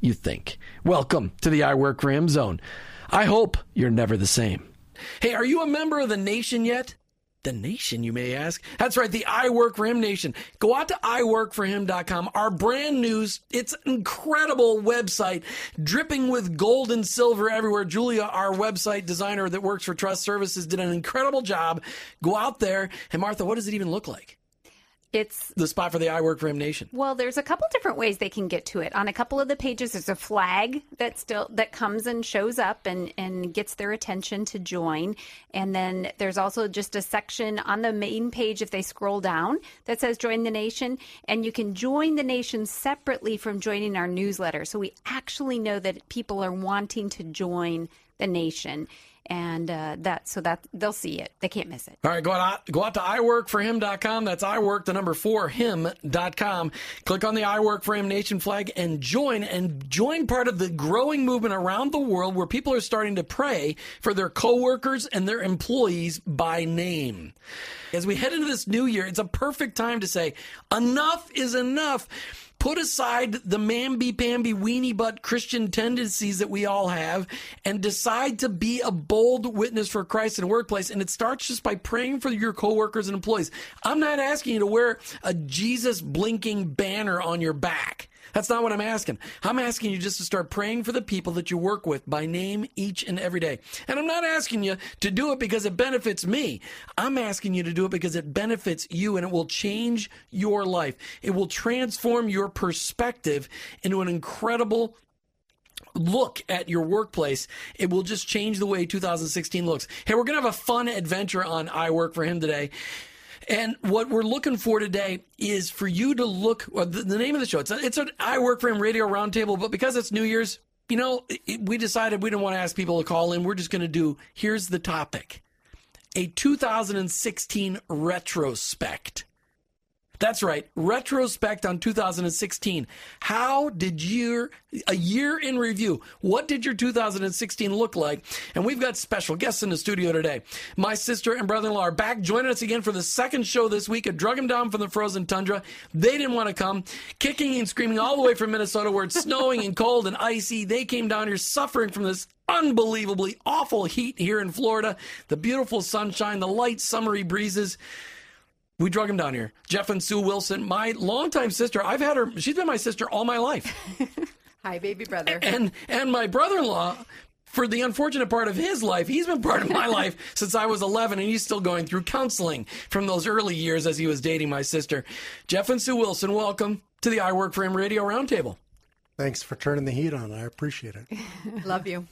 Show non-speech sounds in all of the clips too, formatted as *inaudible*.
you think. Welcome to the I Work for Him zone. I hope you're never the same. Hey, are you a member of the nation yet? The nation, you may ask. That's right, the I Work for Him Nation. Go out to iworkforhim.com, our brand new, it's incredible website, dripping with gold and silver everywhere. Julia, our website designer that works for Trust Services, did an incredible job. Go out there. And Martha, what does it even look like? It's the spot for the I Work for Him Nation. Well, there's a couple different ways they can get to it. On a couple of the pages, there's a flag that still that comes and shows up and and gets their attention to join. And then there's also just a section on the main page if they scroll down that says Join the Nation, and you can join the nation separately from joining our newsletter. So we actually know that people are wanting to join the nation and uh, that so that they'll see it. They can't miss it. All right, go out go out to iworkforhim.com. That's iwork the number four him.com. Click on the I Work for Him Nation flag and join and join part of the growing movement around the world where people are starting to pray for their coworkers and their employees by name. As we head into this new year, it's a perfect time to say enough is enough put aside the mamby pamby weenie butt Christian tendencies that we all have and decide to be a bold witness for Christ in the workplace. And it starts just by praying for your coworkers and employees. I'm not asking you to wear a Jesus blinking banner on your back. That's not what I'm asking. I'm asking you just to start praying for the people that you work with by name each and every day. And I'm not asking you to do it because it benefits me. I'm asking you to do it because it benefits you and it will change your life. It will transform your perspective into an incredible look at your workplace, it will just change the way 2016 looks. Hey, we're going to have a fun adventure on I Work for Him today. And what we're looking for today is for you to look. The, the, name of the show it's a, it's an I work for him radio roundtable, but because it's New Year's, you know, it, we decided we didn't want to ask people to call in. We're just going to do. Here's the topic: a 2016 retrospect. That's right. Retrospect on 2016. How did your a year in review? What did your 2016 look like? And we've got special guests in the studio today. My sister and brother-in-law are back joining us again for the second show this week at Drug 'em Down from the Frozen Tundra. They didn't want to come, kicking and screaming all the way from Minnesota where it's *laughs* snowing and cold and icy. They came down here suffering from this unbelievably awful heat here in Florida. The beautiful sunshine, the light summery breezes. We drug him down here. Jeff and Sue Wilson, my longtime sister. I've had her. She's been my sister all my life. *laughs* Hi, baby brother. And and my brother-in-law, for the unfortunate part of his life, he's been part of my *laughs* life since I was 11, and he's still going through counseling from those early years as he was dating my sister. Jeff and Sue Wilson, welcome to the I Work for Him Radio Roundtable. Thanks for turning the heat on. I appreciate it. *laughs* Love you.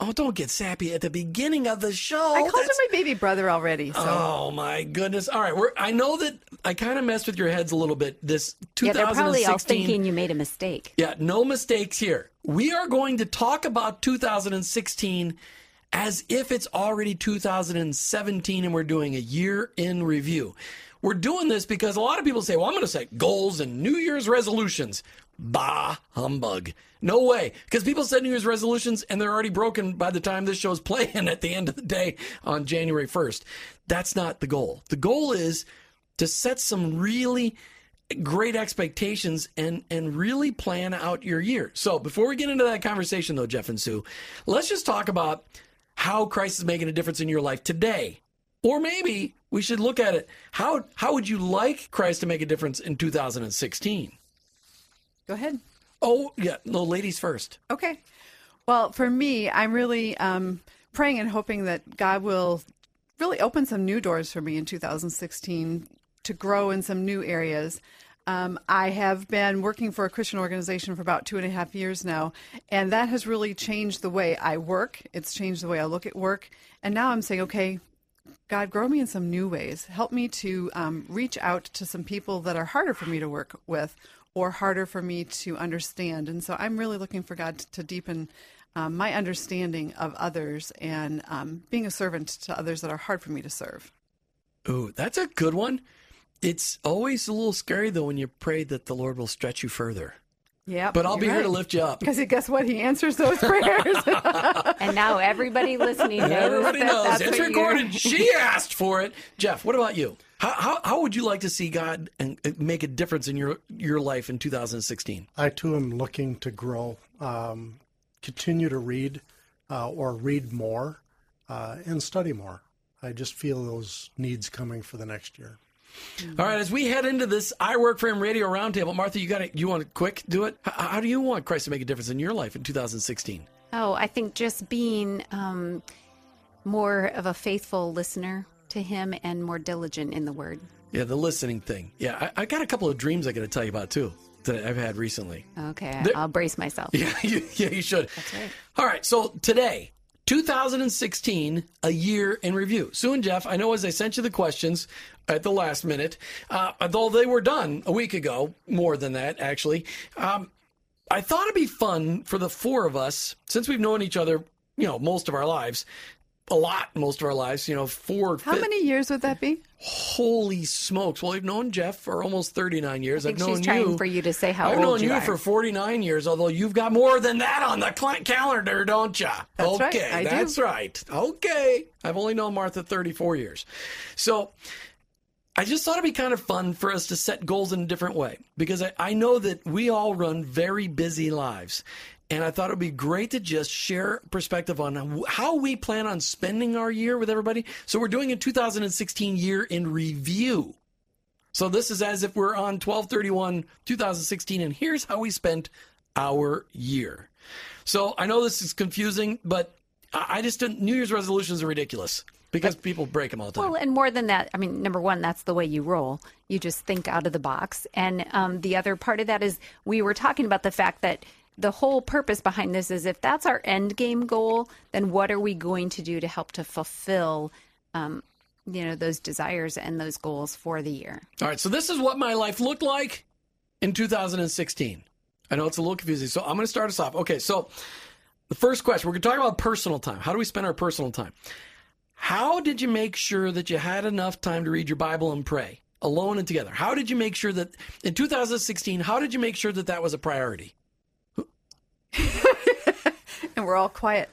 Oh, don't get sappy at the beginning of the show. I called That's- him my baby brother already. So Oh my goodness! All right, we're, I know that I kind of messed with your heads a little bit. This 2016. Yeah, 2016. they're probably all thinking you made a mistake. Yeah, no mistakes here. We are going to talk about 2016 as if it's already 2017 and we're doing a year in review. We're doing this because a lot of people say, well, I'm going to set goals and New Year's resolutions. Bah, humbug. No way. Because people set New Year's resolutions and they're already broken by the time this show's *laughs* playing at the end of the day on January 1st. That's not the goal. The goal is to set some really great expectations and and really plan out your year. So before we get into that conversation though, Jeff and Sue, let's just talk about how Christ is making a difference in your life today. Or maybe we should look at it. How how would you like Christ to make a difference in 2016? Go ahead. Oh, yeah, no ladies first. Okay. Well, for me, I'm really um, praying and hoping that God will really open some new doors for me in 2016 to grow in some new areas. Um, I have been working for a Christian organization for about two and a half years now, and that has really changed the way I work. It's changed the way I look at work. And now I'm saying, okay, God, grow me in some new ways. Help me to um, reach out to some people that are harder for me to work with or harder for me to understand. And so I'm really looking for God to, to deepen um, my understanding of others and um, being a servant to others that are hard for me to serve. Ooh, that's a good one. It's always a little scary though when you pray that the Lord will stretch you further. Yeah, But I'll be here to lift you up. Because guess what? He answers those *laughs* prayers. *laughs* And now everybody listening knows Everybody that knows that's it's what recorded. She *laughs* asked for it. Jeff, what about you? How, how, how would you like to see God and make a difference in your your life in 2016? I too am looking to grow, um, continue to read uh, or read more uh, and study more. I just feel those needs coming for the next year. All right, as we head into this I Work for Him radio roundtable, Martha, you got to you want to quick do it? How, how do you want Christ to make a difference in your life in 2016? Oh, I think just being um, more of a faithful listener to Him and more diligent in the Word. Yeah, the listening thing. Yeah, I, I got a couple of dreams I got to tell you about too that I've had recently. Okay, I'll brace myself. *laughs* Yeah, you, yeah, you should. That's right. All right, so today, 2016, a year in review. Sue and Jeff, I know as I sent you the questions at the last minute, uh, though they were done a week ago, more than that, actually. Um, I thought it'd be fun for the four of us, since we've known each other, you know, most of our lives, a lot, most of our lives, you know, four. How many years would that be? Holy smokes! Well, I've known Jeff for almost 39 years. I think I've known she's trying you for you to say how I've known you for 49 years, although you've got more than that on the calendar, don't you? That's right, okay, do. that's right. Okay. I've only known Martha 34 years. So I just thought it'd be kind of fun for us to set goals in a different way because I, I know that we all run very busy lives. And I thought it would be great to just share perspective on how we plan on spending our year with everybody. So we're doing a 2016 year in review. So this is as if we're on 1231 2016 and here's how we spent our year. So I know this is confusing, but I just didn't New Year's resolutions are ridiculous because people break them all the time. Well, and more than that, I mean, number one, that's the way you roll. You just think out of the box. And um, the other part of that is we were talking about the fact that the whole purpose behind this is if that's our end game goal, then what are we going to do to help to fulfill, um, you know, those desires and those goals for the year? All right, so this is what my life looked like in 2016. I know it's a little confusing, so I'm going to start us off. Okay, so the first question we're going to talk about personal time. How do we spend our personal time? How did you make sure that you had enough time to read your Bible and pray alone and together? How did you make sure that in 2016, how did you make sure that that was a priority? *laughs* and we're all quiet.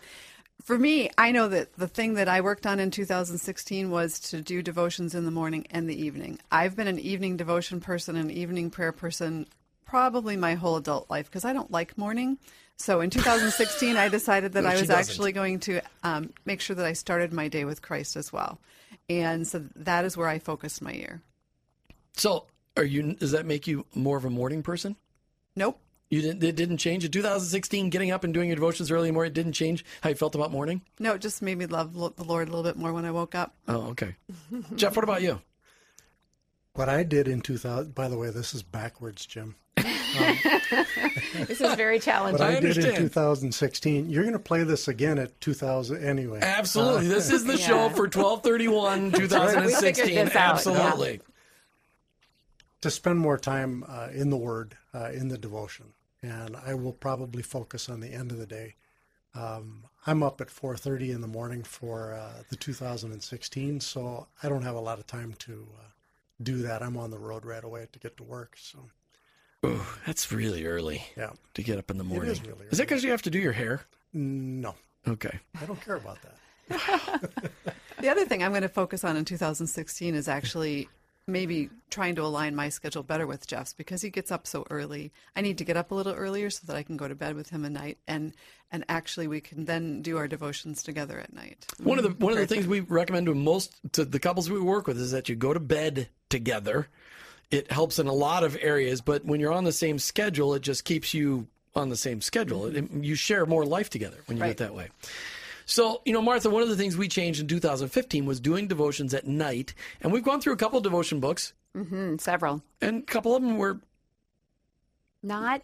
For me, I know that the thing that I worked on in 2016 was to do devotions in the morning and the evening. I've been an evening devotion person, an evening prayer person, probably my whole adult life because I don't like morning. So in 2016, I decided that No, I was actually going to um, make sure that I started my day with Christ as well. And so that is where I focused my year. So, are you? Does that make you more of a morning person? Nope. You didn't. It didn't change in 2016. Getting up and doing your devotions early in the morning. It didn't change how you felt about morning. No, it just made me love the Lord a little bit more when I woke up. Oh, okay. Jeff, what about you? What I did in 2000, by the way, this is backwards, Jim. *laughs* This is very challenging. What I, I did in 2016, you're going to play this again at 2000 anyway. Absolutely. this is the *laughs* Yeah. show for 1231 *laughs* We figured 2016. this out, Absolutely. to spend more time uh, in the Word, uh, in the devotion, and I will probably focus on the end of the day. Um, I'm up at 4:30 in the morning for uh, the 2016, so I don't have a lot of time to uh, do that. I'm on the road right away to get to work. So Ooh, that's really early yeah, to get up in the morning. is really Is that because you have to do your hair? no, Okay. I don't care about that. *laughs* *laughs* The other thing I'm going to focus on in 2016 is actually maybe trying to align my schedule better with Jeff's because he gets up so early. I need to get up a little earlier so that I can go to bed with him at night and and actually we can then do our devotions together at night. One of the one of the things we recommend to most to the couples we work with is that you go to bed together. It helps in a lot of areas, but when you're on the same schedule, it just keeps you on the same schedule. Mm-hmm. It, you share more life together when you do it that way. So, you know, Martha, one of the things we changed in 2015 was doing devotions at night, and we've gone through a couple of devotion books, Mm, several. and a couple of them were Not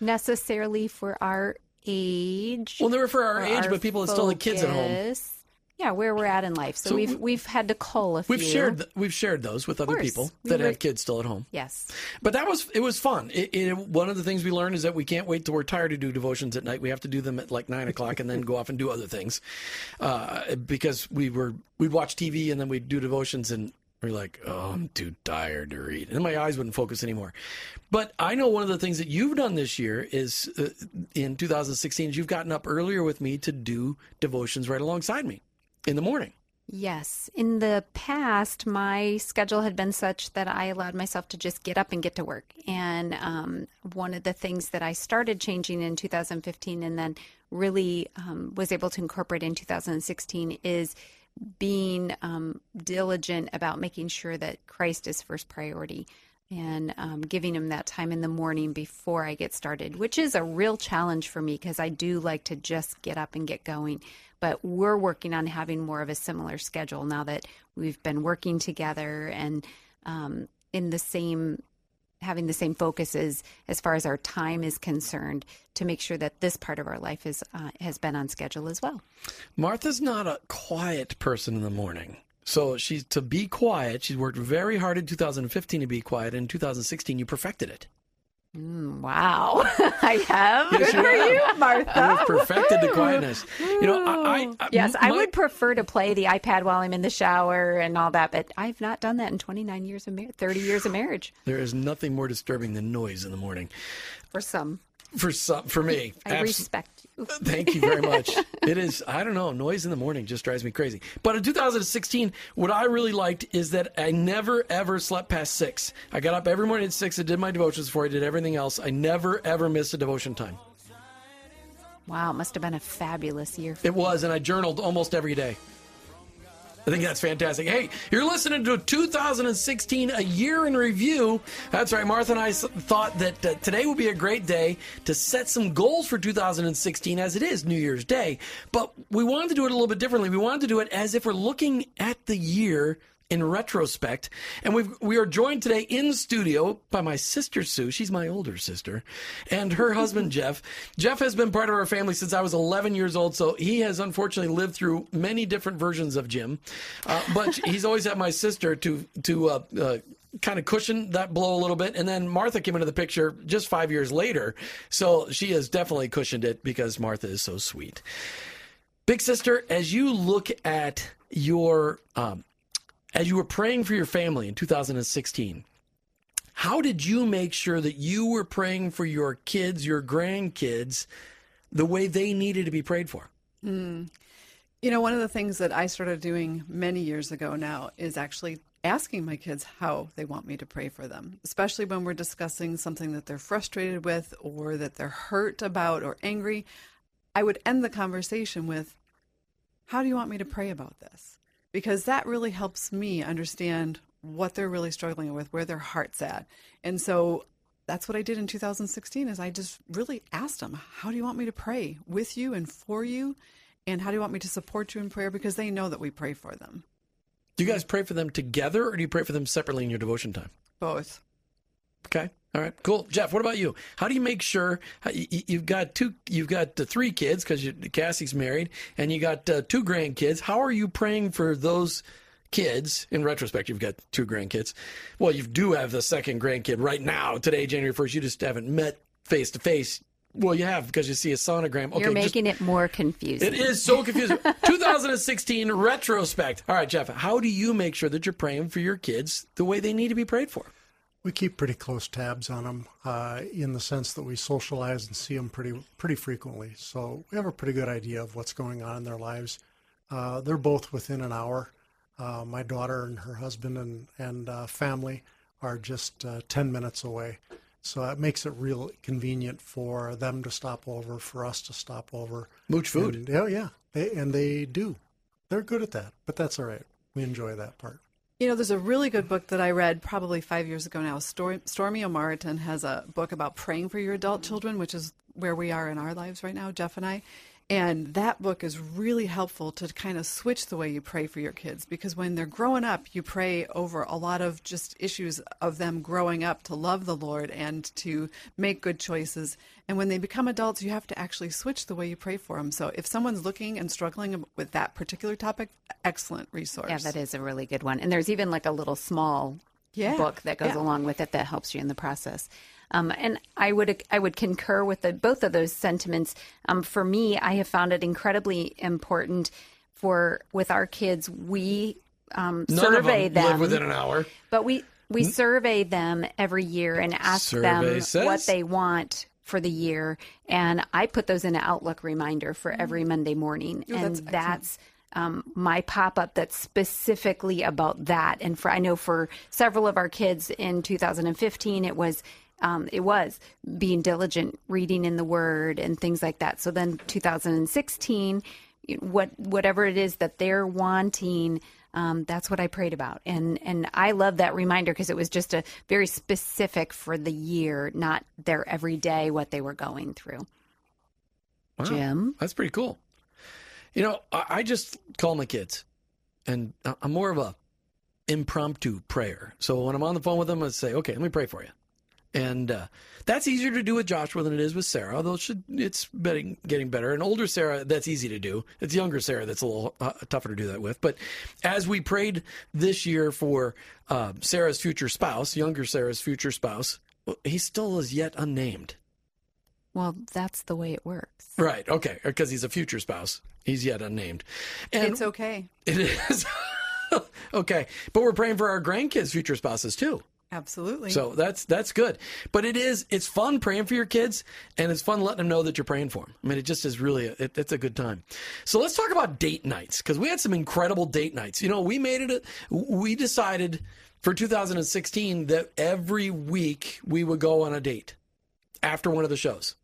necessarily for our age. well, they were for our age, our but people that still had kids at home. Yeah, where we're at in life. So, So we've we- we've had to cull a few. We've shared th- we've shared those with other people We that were- have kids still at home. Yes. But that was it was fun. It, it, one of the things we learned is that we can't wait till we're tired to do devotions at night. We have to do them at like nine o'clock and then go off and do other things, uh, because we were we'd watch TV and then we'd do devotions and we're like, oh, I'm too tired to read, and my eyes wouldn't focus anymore. But I know one of the things that you've done this year is uh, in 2016 you've gotten up earlier with me to do devotions right alongside me in the morning. Yes. In the past, my schedule had been such that I allowed myself to just get up and get to work. And um, one of the things that I started changing in 2015 and then really um, was able to incorporate in 2016 is being um, diligent about making sure that Christ is first priority and um, giving him that time in the morning before I get started, which is a real challenge for me because I do like to just get up and get going. But we're working on having more of a similar schedule now that we've been working together and um, in the same having the same focuses as far as our time is concerned to make sure that this part of our life is uh, has been on schedule as well. Martha's not a quiet person in the morning. So she's to be quiet. She's worked very hard in 2015 to be quiet. And in 2016, you perfected it. Mm, wow, *laughs* I have. Yes, Good you for have. you, Martha. You've perfected the quietness. You know, I, I, I Yes, I my- would prefer to play the iPad while I'm in the shower and all that, but I've not done that in 29 years of marriage, 30 years of marriage. There is nothing more disturbing than noise in the morning. For some, For some, for me, *laughs* I abs- respect you. Uh, thank you very much. it is, I don't know, noise in the morning just drives me crazy. But in 2016, what I really liked is that I never ever slept past six. I got up every morning at six. I did my devotions before I did everything else. I never ever missed a devotion time. Wow, it must have been a fabulous year. It was, and I journaled almost every day. I think that's fantastic. Hey, you're listening to 2016, a year in review. That's right. Martha and I thought that uh, today would be a great day to set some goals for 2016, as it is New Year's Day. But we wanted to do it a little bit differently. We wanted to do it as if we're looking at the year in retrospect. And we we are joined today in studio by my sister Sue. She's my older sister, and her husband *laughs* Jeff. Jeff has been part of our family since I was 11 years old, so he has unfortunately lived through many different versions of Jim. Uh, but *laughs* he's always had my sister to to. Uh, uh, Kind of cushion that blow a little bit, and then Martha came into the picture just five years later, so she has definitely cushioned it because Martha is so sweet. Big sister, as you look at your um, as you were praying for your family in 2016, how did you make sure that you were praying for your kids, your grandkids, the way they needed to be prayed for? Hmm. You know, one of the things that I started doing many years ago now is actually asking my kids how they want me to pray for them, especially when we're discussing something that they're frustrated with or that they're hurt about or angry. I would end the conversation with, How do you want me to pray about this? Because that really helps me understand what they're really struggling with, where their heart's at. And so that's what I did in 2016 is I just really asked them, how do you want me to pray with you and for you? And how do you want me to support you in prayer? Because they know that we pray for them. Do you guys pray for them together or do you pray for them separately in your devotion time? Both. Okay. All right. Cool. Jeff, what about you? How do you make sure you've got two, you've got uh, three kids because Cassie's married and you got uh, two grandkids. How are you praying for those kids. In retrospect, you've got two grandkids. Well, you do have the second grandkid right now, today, January 1st. You just haven't met face to face. Well, you have because you see a sonogram. Okay, You're making just, it more confusing. It is so confusing. *laughs* 2016 retrospect. All right, Jeff, how do you make sure that you're praying for your kids the way they need to be prayed for? We keep pretty close tabs on them uh, in the sense that we socialize and see them pretty pretty frequently. So we have a pretty good idea of what's going on in their lives. Uh, they're both within an hour uh, my daughter and her husband and and uh, family are just uh, 10 minutes away. So it makes it real convenient for them to stop over, for us to stop over. Mooch food. And, yeah, yeah. They, and they do. They're good at that, but that's all right. We enjoy that part. You know, there's a really good book that I read probably five years ago now. Stormie Omartian has a book about praying for your adult children, which is where we are in our lives right now, Jeff and I. And that book is really helpful to kind of switch the way you pray for your kids because when they're growing up, you pray over a lot of just issues of them growing up to love the Lord and to make good choices. And when they become adults, you have to actually switch the way you pray for them. So if someone's looking and struggling with that particular topic, excellent resource. Yeah, that is a really good one. And there's even like a little small yeah. book that goes yeah. along with it that helps you in the process. Um, and I would I would concur with the, both of those sentiments. Um, for me, I have found it incredibly important for with our kids. We um, survey them, them within an hour, but we we survey them every year and ask Survey them says. what they want for the year, and I put those in an Outlook reminder for every Monday morning, Ooh, and that's. that's um, my pop up that's specifically about that. And for I know for several of our kids in 2015, it was um, it was being diligent, reading in the Word, and things like that. So then, 2016, what whatever it is that they're wanting, um, that's what I prayed about, and and I love that reminder because it was just a very specific for the year, not their everyday what they were going through. Wow, Jim, that's pretty cool. You know, I, I just call my kids, and I'm more of a impromptu prayer. So when I'm on the phone with them, I say, "Okay, let me pray for you." And uh, that's easier to do with Joshua than it is with Sarah, although it should, it's getting, getting better. And older Sarah, that's easy to do. It's younger Sarah that's a little uh, tougher to do that with. But as we prayed this year for uh, Sarah's future spouse, younger Sarah's future spouse, he still is yet unnamed. Well, that's the way it works. Right. Okay. Because he's a future spouse. He's yet unnamed. And it's okay. *laughs* It is. *laughs* okay. But we're praying for our grandkids' future spouses too. Absolutely. So that's that's good. But it is it's fun praying for your kids, and it's fun letting them know that you're praying for them. I mean, it just is really a, it, it's a good time. So let's talk about date nights because we had some incredible date nights. You know, we made it. A, we decided for 2016 that every week we would go on a date after one of the shows.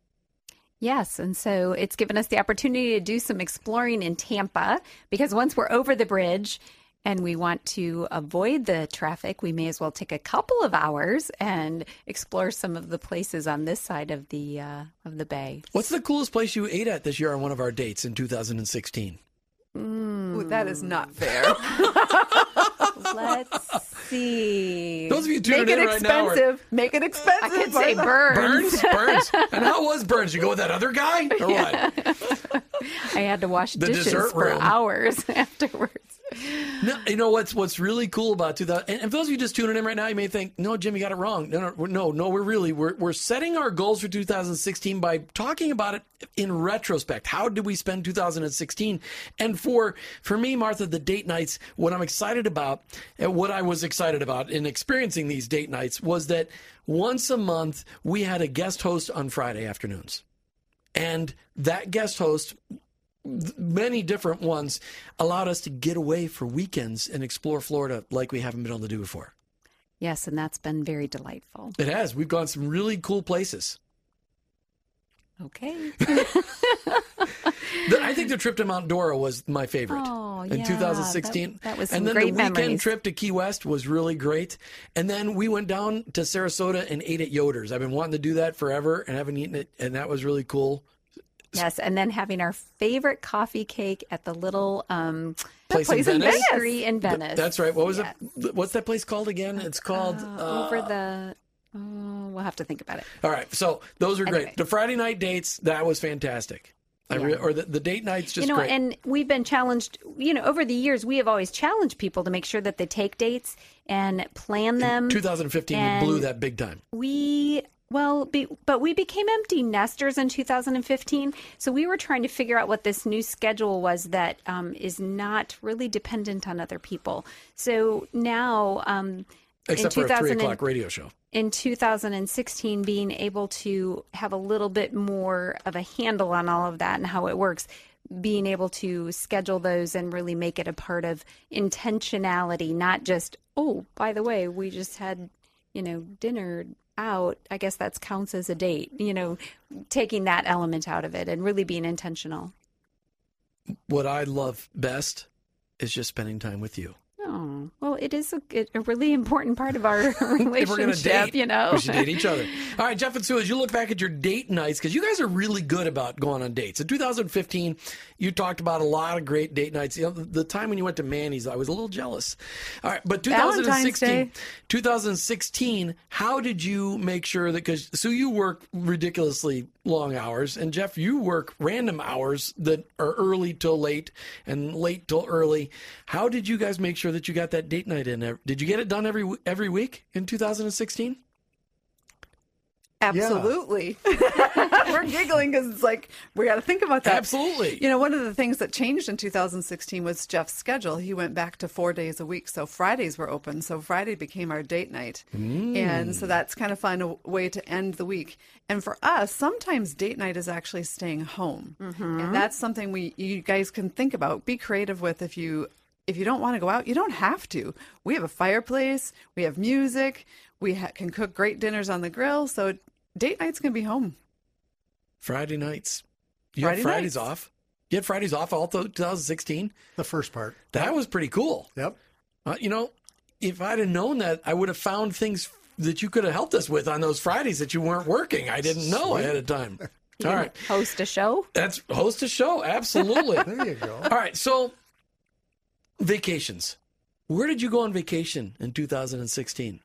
Yes, and so it's given us the opportunity to do some exploring in Tampa because once we're over the bridge and we want to avoid the traffic, we may as well take a couple of hours and explore some of the places on this side of the uh, of the bay. What's the coolest place you ate at this year on one of our dates in 2016? Mm. Ooh, that is not fair. *laughs* *laughs* Let's see. Those of you tuning Make it in right expensive. now, are... Make it expensive. I could say Bern's. Bern's, Bern's. *laughs* And how was Bern's? You go with that other guy, or yeah. what? I had to wash the dishes for room. hours afterwards. No, you know what's what's really cool about 2000. And, and for those of you just tuning in right now, you may think, "No, Jim, you got it wrong." No, no, no, no. We're really we're we're setting our goals for 2016 by talking about it in retrospect. How did we spend 2016? And for for me, Martha, the date nights. What I'm excited about, and what I was excited about in experiencing these date nights was that once a month we had a guest host on Friday afternoons. And that guest host many different ones allowed us to get away for weekends and explore Florida like we haven't been able to do before. Yes, and that's been very delightful. It has. We've gone some really cool places. Okay. *laughs* *laughs* The- I think the trip to Mount Dora was my favorite Oh, in yeah, 2016. that- that was and then the weekend memories. trip to Key West was really great. And then we went down to Sarasota and ate at Yoder's. I've been wanting to do that forever and haven't eaten it, and that was really cool. Yes, and then having our favorite coffee cake at the little um, Place, place in in Venice. bakery in Venice. That's right. What was Yeah. it? What's that place called again? It's called. Uh, over the. Oh, we'll have to think about it. All right. So those are great. Anyway. The Friday night dates, that was fantastic. I re- or the, the date nights, just you know, great. and we've been challenged. You know, over the years, we have always challenged people to make sure that they take dates and plan them. 2015, we blew that big time. we well be, but we became empty nesters in 2015 so we were trying to figure out what this new schedule was that um, is not really dependent on other people so now um, Except in for a 3 o'clock radio show. in 2016 being able to have a little bit more of a handle on all of that and how it works being able to schedule those and really make it a part of intentionality not just oh by the way we just had you know dinner out i guess that counts as a date you know taking that element out of it and really being intentional What I love best is just spending time with you. oh well it is a, a really important part of our *laughs* if we're going to relationship date, you know we should date each other. All right, Jeff and Sue, as you look back at your date nights, because you guys are really good about going on dates. In 2015, you talked about a lot of great date nights. You know, the, time when you went to Manny's, I was a little jealous. All right, but Valentine's 2016, 2016, how did you make sure that? Because Sue, you work ridiculously long hours, and Jeff, you work random hours that are early till late and late till early. How did you guys make sure that you got that date night in? Did you get it done every every week in 2016? Absolutely. *laughs* We're giggling because it's like, we got to think about that. Absolutely. You know, one of the things that changed in 2016 was Jeff's schedule. He went back to four days a week. So Fridays were open. So Friday became our date night. Mm. And so that's kind of fun a way to end the week. And for us, sometimes date night is actually staying home. Mm-hmm. And that's something we you guys can think about. Be creative with if you if you don't want to go out, you don't have to. We have a fireplace, we have music, we ha- can cook great dinners on the grill. So date nights can be home. Friday nights. You Friday had Fridays nights. off. You had Fridays off all through 2016. The first part. That was pretty cool. Yep. Uh, you know, if I'd have known that, I would have found things that you could have helped us with on those Fridays that you weren't working. I didn't know ahead of time. All right. host a show That's host a show. Absolutely. *laughs* There you go. All right. So, vacations. Where did you go on vacation in 2016?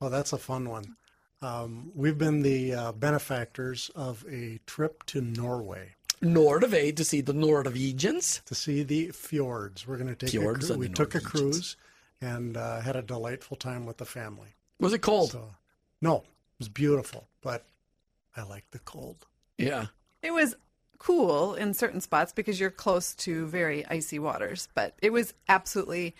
Well, that's a fun one. Um, we've been the uh, benefactors of a trip to Norway Norway to see the Norwegians. to see the fjords. We're going to take Fjords a cru- and we the took a cruise and uh, had a delightful time with the family. Was it cold? So, no, it was beautiful, but I like the cold. yeah. It was cool in certain spots because you're close to very icy waters, but it was absolutely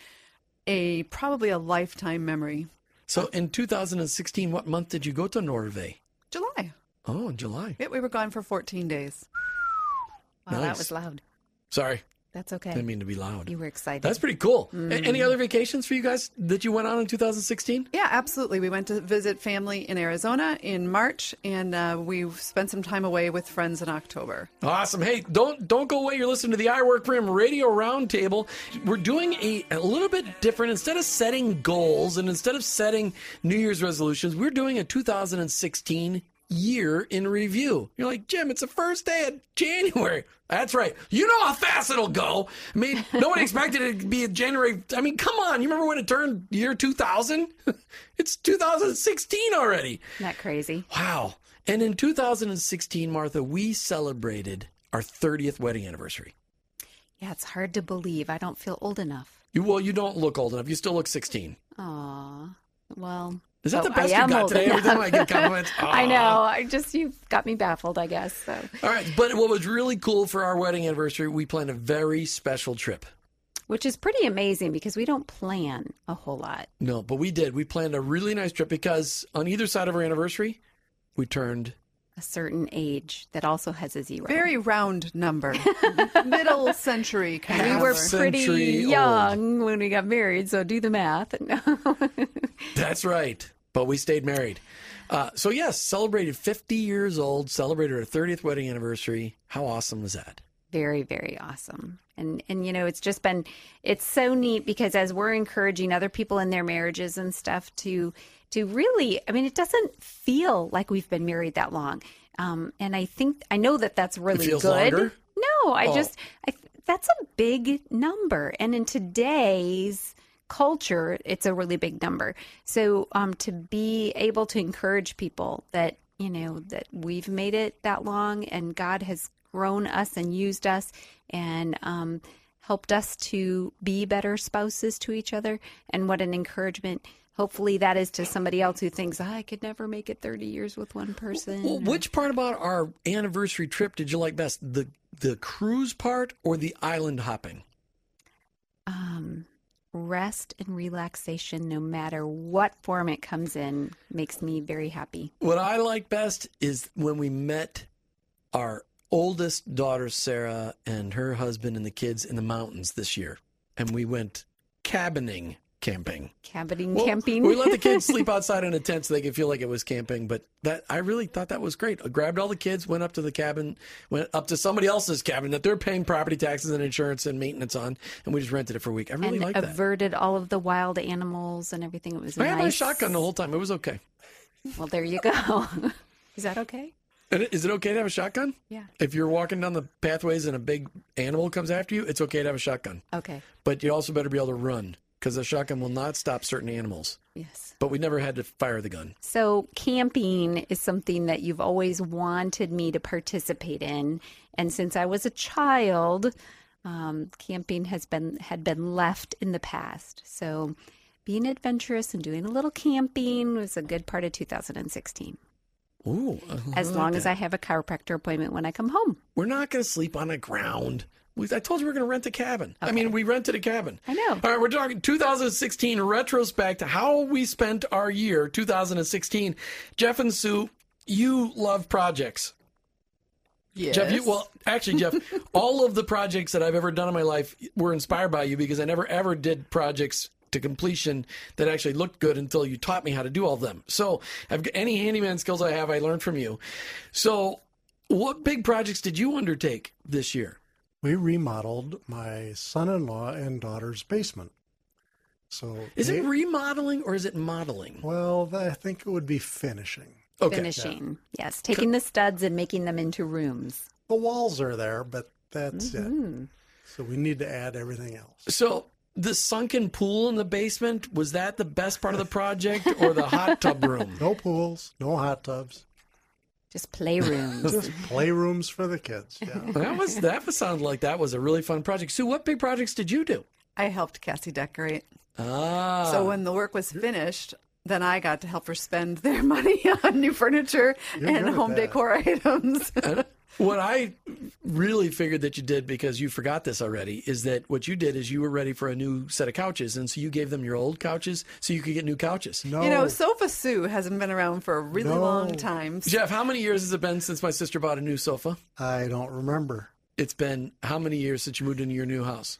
a probably a lifetime memory. So in 2016, what month did you go to Norway? July. Oh, in July. Yeah, we were gone for 14 days. wow that was loud Sorry, that's okay I didn't mean to be loud. you were excited That's pretty cool. Mm. Any other vacations for you guys that you went on in 2016? Yeah, absolutely. We went to visit family in Arizona in March, and uh, we spent some time away with friends in October. Awesome. Hey, don't don't go away. You're listening to the I Work for Him Radio Roundtable. We're doing a, a little bit different. Instead of setting goals and instead of setting New Year's resolutions, we're doing a 2016 year in review. You're like, Jim, it's the first day of January. That's right. You know how fast it'll go. I mean, no one expected it to be in January. I mean, come on. You remember when it turned year 2000? *laughs* it's 2016 already. Isn't that crazy Wow. And in 2016, Martha, we celebrated our 30th wedding anniversary. yeah it's hard to believe i don't feel old enough You, well, you don't look old enough. You still look 16. Aw, well Is that oh, the best you got today? Every time. I get *laughs* compliments. I know. I just you've got me baffled, I guess. So All right. But what was really cool for our wedding anniversary, we planned a very special trip. which is pretty amazing because we don't plan a whole lot. No, but we did. We planned a really nice trip because on either side of our anniversary, we turned. A certain age that also has a zero. Very round number, *laughs* middle century kind we of. were pretty century old. young when we got married, so do the math. *laughs* That's right. but we stayed married. Uh, so yes, celebrated 50 years old, celebrated our 30th wedding anniversary. How awesome was that? very very awesome and and you know it's just been it's so neat because as we're encouraging other people in their marriages and stuff to to really i mean it doesn't feel like we've been married that long um, and i think i know that that's really good longer? no i Oh. just I, that's a big number and in today's culture it's a really big number so um, to be able to encourage people that you know that we've made it that long and god has grown us and used us and um, helped us to be better spouses to each other and what an encouragement hopefully that is to somebody else who thinks i could never make it 30 years with one person Well, which part about our anniversary trip did you like best? The the cruise part or the island hopping? um, rest and relaxation no matter what form it comes in makes me very happy What I like best is when we met our oldest daughter Sarah and her husband and the kids in the mountains this year, and we went cabining camping. cabining Well, camping We let the kids *laughs* sleep outside in a tent so they could feel like it was camping. But that I really thought that was great. I grabbed all the kids, went up to the cabin, went up to somebody else's cabin that they're paying property taxes and insurance and maintenance on, and we just rented it for a week. I really and like that. averted all of the wild animals and everything it was I had my shotgun the whole time. It was okay. well there you go *laughs* is that okay is it okay to have a shotgun? Yeah. If you're walking down the pathways and a big animal comes after you, it's okay to have a shotgun. okay But you also better be able to run because a shotgun will not stop certain animals. yes But we never had to fire the gun. So, camping is something that you've always wanted me to participate in, and since I was a child, um, camping has been had been left in the past. So, being adventurous and doing a little camping was a good part of 2016. Ooh. As like long as. I have a chiropractor appointment when I come home. We're not going to sleep on the ground. We, I told you we are going to rent a cabin. I mean, we rented a cabin. I know. All right, we're talking 2016 retrospect, how we spent our year, 2016. Jeff and Sue, you love projects. Yes. Jeff, you, well, actually, Jeff, *laughs* all of the projects that I've ever done in my life were inspired by you because I never ever did projects to completion that actually looked good until you taught me how to do all of them. So, I've got any handyman skills I have, I learned from you. So, what big projects did you undertake this year? We remodeled my son-in-law and daughter's basement. So Is they- it remodeling or is it modeling? well, I think it would be finishing. Okay. Finishing, yes, taking the studs and making them into rooms. The walls are there, but that's Mm-hmm. it. So we need to add everything else. So, the sunken pool in the basement, was that the best part of the project or the hot tub room? *laughs* No pools, no hot tubs, Just playrooms. just playrooms for the kids. Yeah. *laughs* That was that was sounded like that was a really fun project. Sue, what big projects did you do? I helped Cassie decorate. Ah, So when the work was finished, then I got to help her spend their *laughs* money on new furniture You're and home decor *laughs* items. What I really figured that you did because you forgot this already is that what you did is you were ready for a new set of couches, and so you gave them your old couches so you could get new couches. No, You know, Sofa Sue hasn't been around for a really No. long time. Jeff, how many years has it been since my sister bought a new sofa? I don't remember. It's been how many years since you moved into your new house?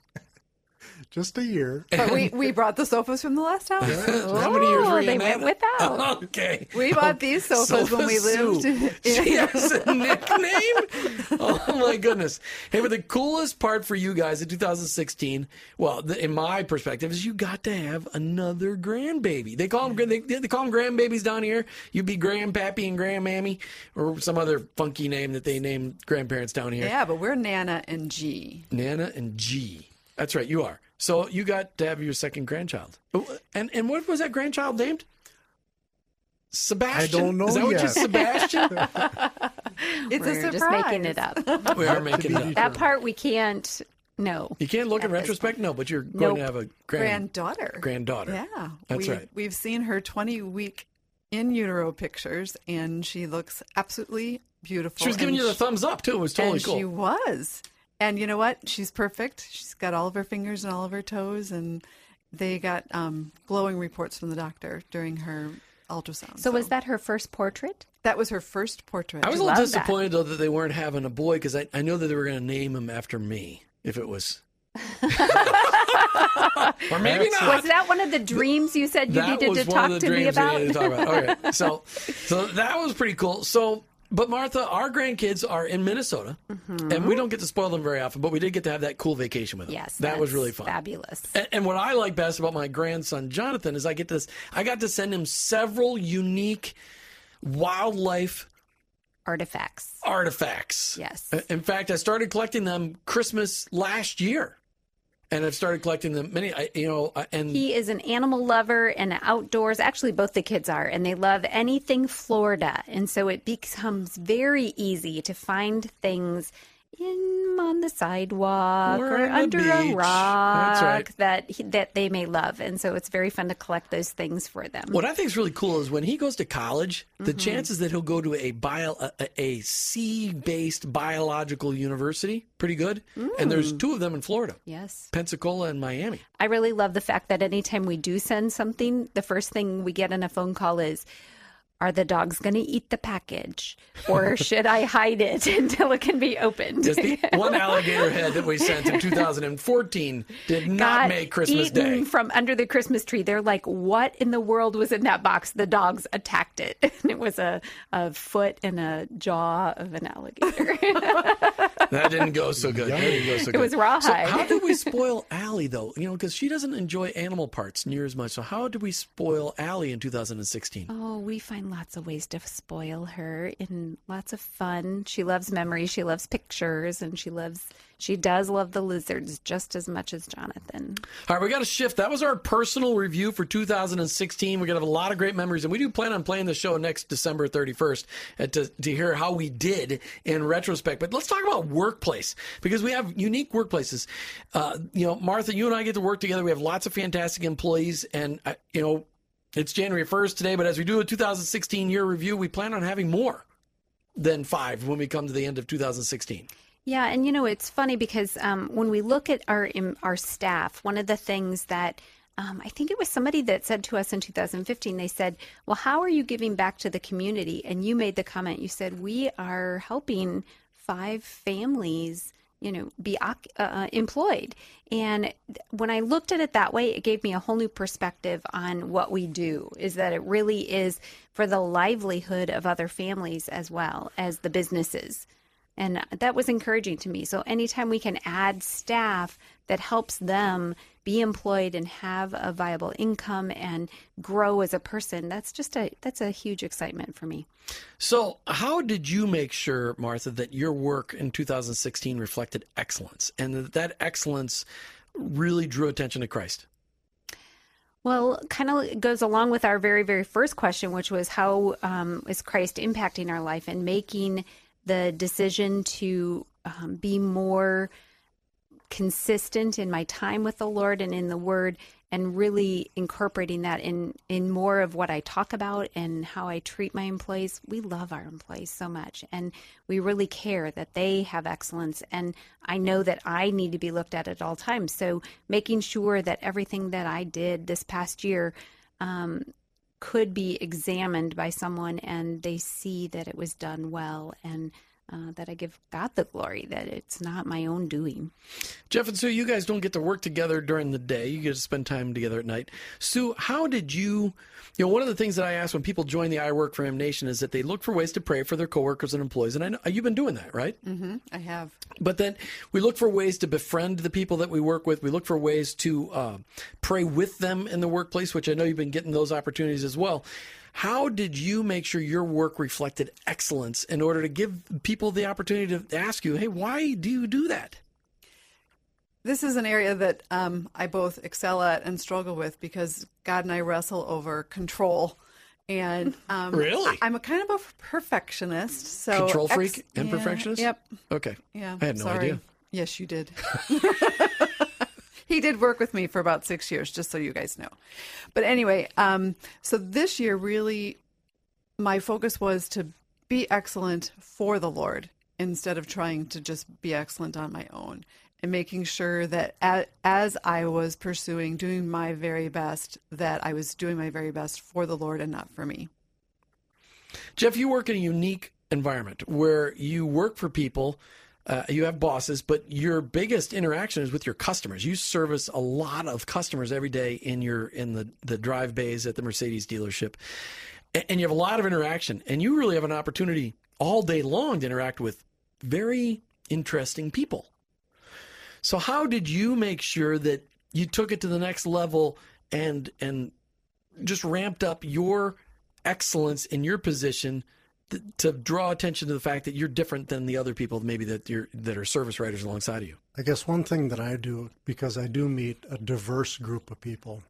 Just a year. But we, we *laughs* brought the sofas from the last house. how many oh, years were you they in went that? without. *laughs* Okay. We bought these sofas when we Sofa lived. Sue. *laughs* She has a nickname. Oh my goodness! Hey, but the coolest part for you guys in 2016, well, the, in my perspective, is you got to have another grandbaby. They call them they, they call them grandbabies down here. You'd be grandpappy and grandmammy, or some other funky name that they name grandparents down here. Yeah, but we're Nana and G. Nana and G. That's right, you are. So you got to have your second grandchild. Oh, And and what was that grandchild named? Sebastian. I don't know Is that what you yet. Sebastian? *laughs* It's We're a just making it up. we are making it up. that part we can't. No. You can't look in At this retrospect, no, but you're going Nope. to have a grand, Granddaughter. granddaughter. Yeah, That's we, right. We've seen her 20 week in utero pictures, and she looks absolutely beautiful. She was giving and you the she- thumbs up too. It was totally and cool. she was. And you know what? She's perfect. She's got all of her fingers and all of her toes, and they got um, glowing reports from the doctor during her ultrasound. So was that her first portrait? that was her first portrait? I was a little love that. disappointed though that they weren't having a boy because I, I know that they were going to name him after me if it was *laughs* or maybe That's- not. Was that one of the dreams you said you that needed to talk to me about? to talk about. Okay, so so that was pretty cool. So, but Martha, our grandkids are in Minnesota, mm-hmm. and we don't get to spoil them very often, but we did get to have that cool vacation with them. yes, that was really fun. Fabulous. And, and what I like best about my grandson Jonathan is I get this. I got to send him several unique wildlife Artifacts. artifacts. Yes. In fact, I started collecting them Christmas last year, and I've started collecting them many. I, you know, and He is an animal lover and outdoors. Actually, both the kids are, and they love anything Florida. And so it becomes very easy to find things in on the sidewalk Or or, under a rock right. that he, that they may love. And so it's very fun to collect those things for them. What I think is really cool is when he goes to college, the Mm-hmm. chances that he'll go to a bio a, a- a sea-based biological university pretty good. And Mm. there's two of them in Florida, Yes. Pensacola and Miami. I really love the fact that anytime we do send something, the first thing we get in a phone call is, are the dogs going to eat the package or *laughs* should I hide it *laughs* until it can be opened? Just the *laughs* one alligator head that we sent in 2014 did not make Christmas Day. from under the Christmas tree. They're like, what in the world was in that box? The dogs attacked it. And it was a, a foot and a jaw of an alligator. That didn't go so good. That didn't go so it good. was So how did we spoil Allie though? You know, because she doesn't enjoy animal parts near as much. So how did we spoil Allie in 2016? Oh, we find lots of ways to spoil her in lots of fun. She loves memories, she loves pictures, and she loves she does love the lizards just as much as Jonathan. All right, we got to shift. That was our personal review for 2016. We're to have a lot of great memories, and we do plan on playing the show next December 31st uh, to, to hear how we did in retrospect. But let's talk about workplace because we have unique workplaces. Uh, you know, Martha, you and I get to work together. We have lots of fantastic employees, and, uh, you know, it's January 1st today, but as we do a 2016 year review, we plan on having more than five when we come to the end of 2016. Yeah, and you know it's funny because um, when we look at our im- our staff, one of the things that um, I think it was somebody that said to us in 2015, they said, "Well, how are you giving back to the community?" And you made the comment. You said, "We are helping five families." You know, be uh, employed. And when I looked at it that way, it gave me a whole new perspective on what we do. Is that it really is for the livelihood of other families as well as the businesses. And that was encouraging to me. So anytime we can add staff that helps them be employed and have a viable income and grow as a person, that's just a that's a huge excitement for me. So, how did you make sure, Martha, that your work in 2016 reflected excellence and that that excellence really drew attention to Christ? Well, kind of goes along with our very, very first question, which was how um, is Christ impacting our life and making the decision to um, be more consistent in my time with the Lord and in the Word, and really incorporating that in in more of what I talk about and how I treat my employees. We love our employees so much, and we really care that they have excellence. And I know that I need to be looked at at all times. So making sure that everything that I did this past year. Um, could be examined by someone and they see that it was done well and uh, that I give God the glory, that it's not my own doing. Jeff and Sue, you guys don't get to work together during the day. You get to spend time together at night. Sue, how did you, you know, one of the things that I ask when people join the I Work for Him Nation is that they look for ways to pray for their coworkers and employees. And I know you've been doing that, right? hmm I have. But then we look for ways to befriend the people that we work with. We look for ways to uh, pray with them in the workplace, which I know you've been getting those opportunities as well. How did you make sure your work reflected excellence in order to give people the opportunity to ask you, hey, why do you do that? This is an area that um, I both excel at and struggle with because God and I wrestle over control. And *laughs* um, Really? I, am a kind of a perfectionist. So Control freak and yeah, perfectionist? Yep. Okay. Yeah. I had no sorry. idea. Yes, you did. *laughs* he did work with me for about six years, just so you guys know. But anyway, um, so this year really, my focus was to be excellent for the Lord instead of trying to just be excellent on my own and making sure that a- as I was pursuing doing my very best, that I was doing my very best for the Lord and not for me. Jeff, you work in a unique environment where you work for people uh, you have bosses, but your biggest interaction is with your customers. You service a lot of customers every day in your in the the drive bays at the Mercedes dealership, and, you have a lot of interaction. And you really have an opportunity all day long to interact with very interesting people. So how did you make sure that you took it to the next level and and just ramped up your excellence in your position to draw attention to the fact that you're different than the other people maybe that you're that are service writers alongside of you? I guess one thing that I do because I do meet a diverse group of people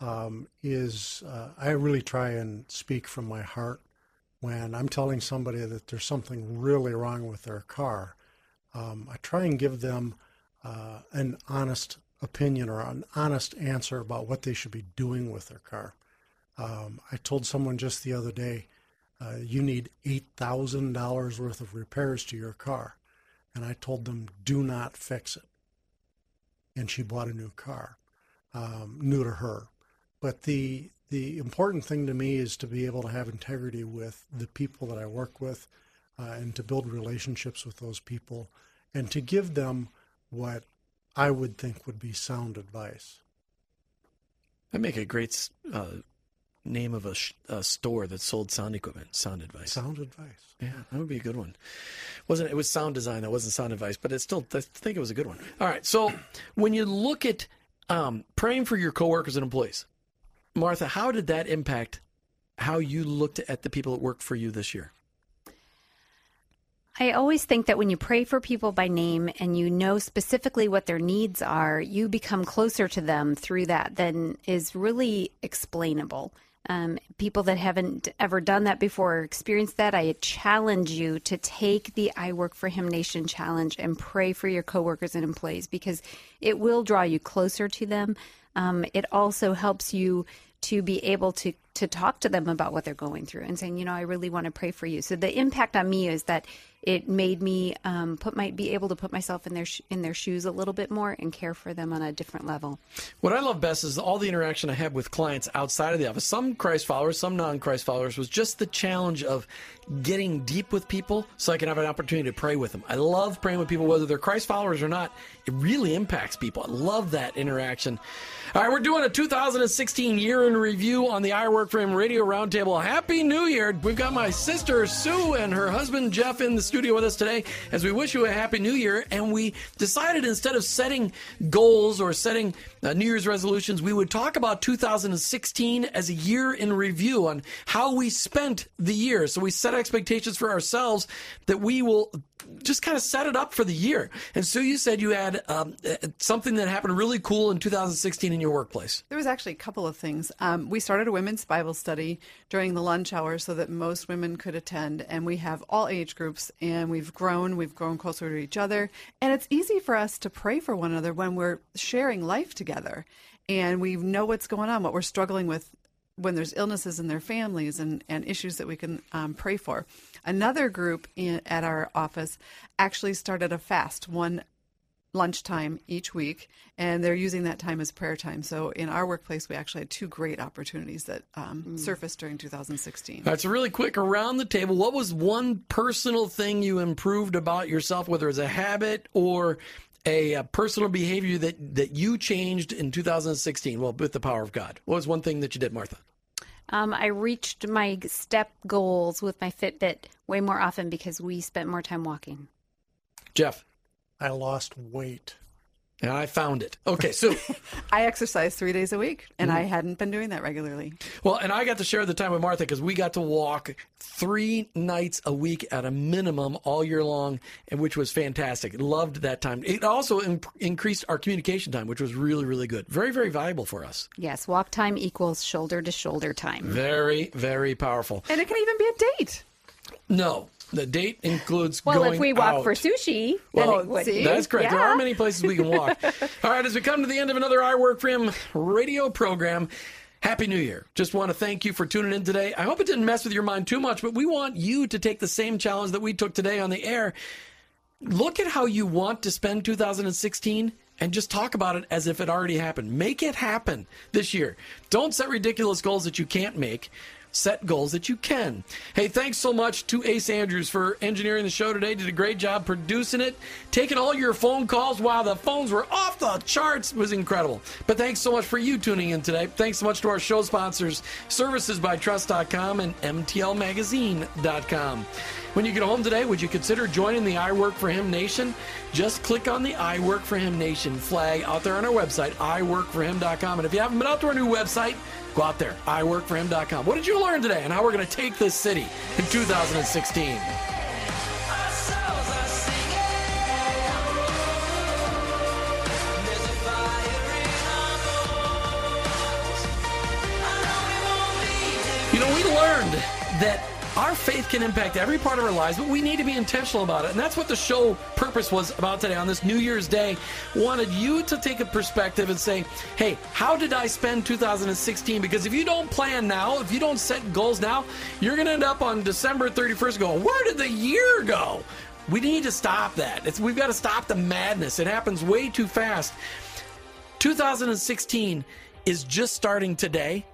um, is uh, I really try and speak from my heart when I'm telling somebody that there's something really wrong with their car. Um, I try and give them uh, an honest opinion or an honest answer about what they should be doing with their car. Um, I told someone just the other day, uh, you need $8,000 worth of repairs to your car. And I told them, do not fix it. And she bought a new car, um, new to her. But the, the important thing to me is to be able to have integrity with the people that I work with uh, and to build relationships with those people and to give them what I would think would be sound advice. That'd make a great uh, name of a, sh- a, store that sold sound equipment, sound advice. Sound advice. Yeah, that would be a good one. wasn't It was sound design. That wasn't sound advice, but it still. I think it was a good one. All right. So when you look at um, praying for your coworkers and employees, Martha, how did that impact how you looked at the people that worked for you this year? I always think that when you pray for people by name and you know specifically what their needs are, you become closer to them through that than is really explainable. Um, people that haven't ever done that before or experienced that, I challenge you to take the I Work for Him Nation challenge and pray for your coworkers and employees because it will draw you closer to them. Um, it also helps you to be able to to talk to them about what they're going through and saying, you know, I really want to pray for you. So the impact on me is that it made me um, put my be able to put myself in their sh- in their shoes a little bit more and care for them on a different level. What I love best is all the interaction I had with clients outside of the office. Some Christ followers, some non-Christ followers, was just the challenge of getting deep with people so I can have an opportunity to pray with them. I love praying with people, whether they're Christ followers or not. It really impacts people. I love that interaction. All right, we're doing a 2016 year in review on the I Work Him Radio Roundtable. Happy New Year! We've got my sister Sue and her husband Jeff in the studio with us today as we wish you a Happy New Year. And we decided instead of setting goals or setting uh, New Year's resolutions, we would talk about 2016 as a year in review on how we spent the year. So we set expectations for ourselves that we will just kind of set it up for the year. And so you said you had um, uh, something that happened really cool in 2016 in your workplace. There was actually a couple of things. Um, we started a women's Bible study during the lunch hour so that most women could attend, and we have all age groups, and we've grown. We've grown closer to each other, and it's easy for us to pray for one another when we're sharing life together, and we know what's going on, what we're struggling with when there's illnesses in their families and, and issues that we can um, pray for. Another group in, at our office actually started a fast one lunchtime each week, and they're using that time as prayer time. So in our workplace, we actually had two great opportunities that um, mm. surfaced during 2016. That's really quick around the table. What was one personal thing you improved about yourself, whether it's a habit or a, a, personal behavior that, that you changed in 2016? Well, with the power of God. What was one thing that you did, Martha? Um, I reached my step goals with my Fitbit way more often because we spent more time walking. Jeff? I lost weight. And I found it. Okay, so *laughs* I exercise three days a week, and mm-hmm. I hadn't been doing that regularly. Well, and I got to share the time with Martha because we got to walk three nights a week at a minimum all year long, and which was fantastic. Loved that time. It also imp- increased our communication time, which was really, really good. Very, very valuable for us. Yes, walk time equals shoulder to shoulder time. Very, very powerful. And it can even be a date. No, the date includes well, if we walk out. for sushi, well, that's correct. Yeah. There are many places we can walk. *laughs* All right, as we come to the end of another I Work for Him radio program, Happy New Year. Just want to thank you for tuning in today. I hope it didn't mess with your mind too much, but we want you to take the same challenge that we took today on the air. Look at how you want to spend 2016 and just talk about it as if it already happened. Make it happen this year. Don't set ridiculous goals that you can't make set goals that you can. Hey, thanks so much to Ace Andrews for engineering the show today. Did a great job producing it, taking all your phone calls while the phones were off the charts was incredible. But thanks so much for you tuning in today. Thanks so much to our show sponsors, servicesbytrust.com and mtlmagazine.com. When you get home today, would you consider joining the I Work for Him Nation? Just click on the I Work for Him Nation flag out there on our website, iworkforhim.com. And if you haven't been out to our new website, go out there, iworkforhim.com. What did you learn today and how we're going to take this city in 2016? You know, we learned that our faith can impact every part of our lives, but we need to be intentional about it. And that's what the show purpose was about today on this New Year's Day. Wanted you to take a perspective and say, hey, how did I spend 2016? Because if you don't plan now, if you don't set goals now, you're going to end up on December 31st going, where did the year go? We need to stop that. It's, we've got to stop the madness. It happens way too fast. 2016 is just starting today.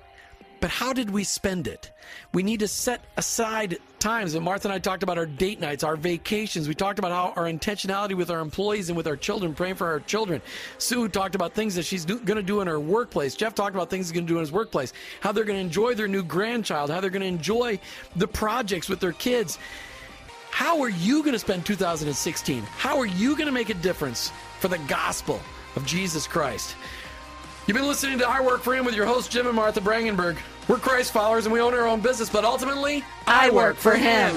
But how did we spend it? We need to set aside times. And Martha and I talked about our date nights, our vacations. We talked about how our intentionality with our employees and with our children, praying for our children. Sue talked about things that she's going to do in her workplace. Jeff talked about things he's going to do in his workplace, how they're going to enjoy their new grandchild, how they're going to enjoy the projects with their kids. How are you going to spend 2016? How are you going to make a difference for the gospel of Jesus Christ? You've been listening to I Work for Him with your host, Jim and Martha Brangenberg. We're Christ followers and we own our own business, but ultimately, I work for Him.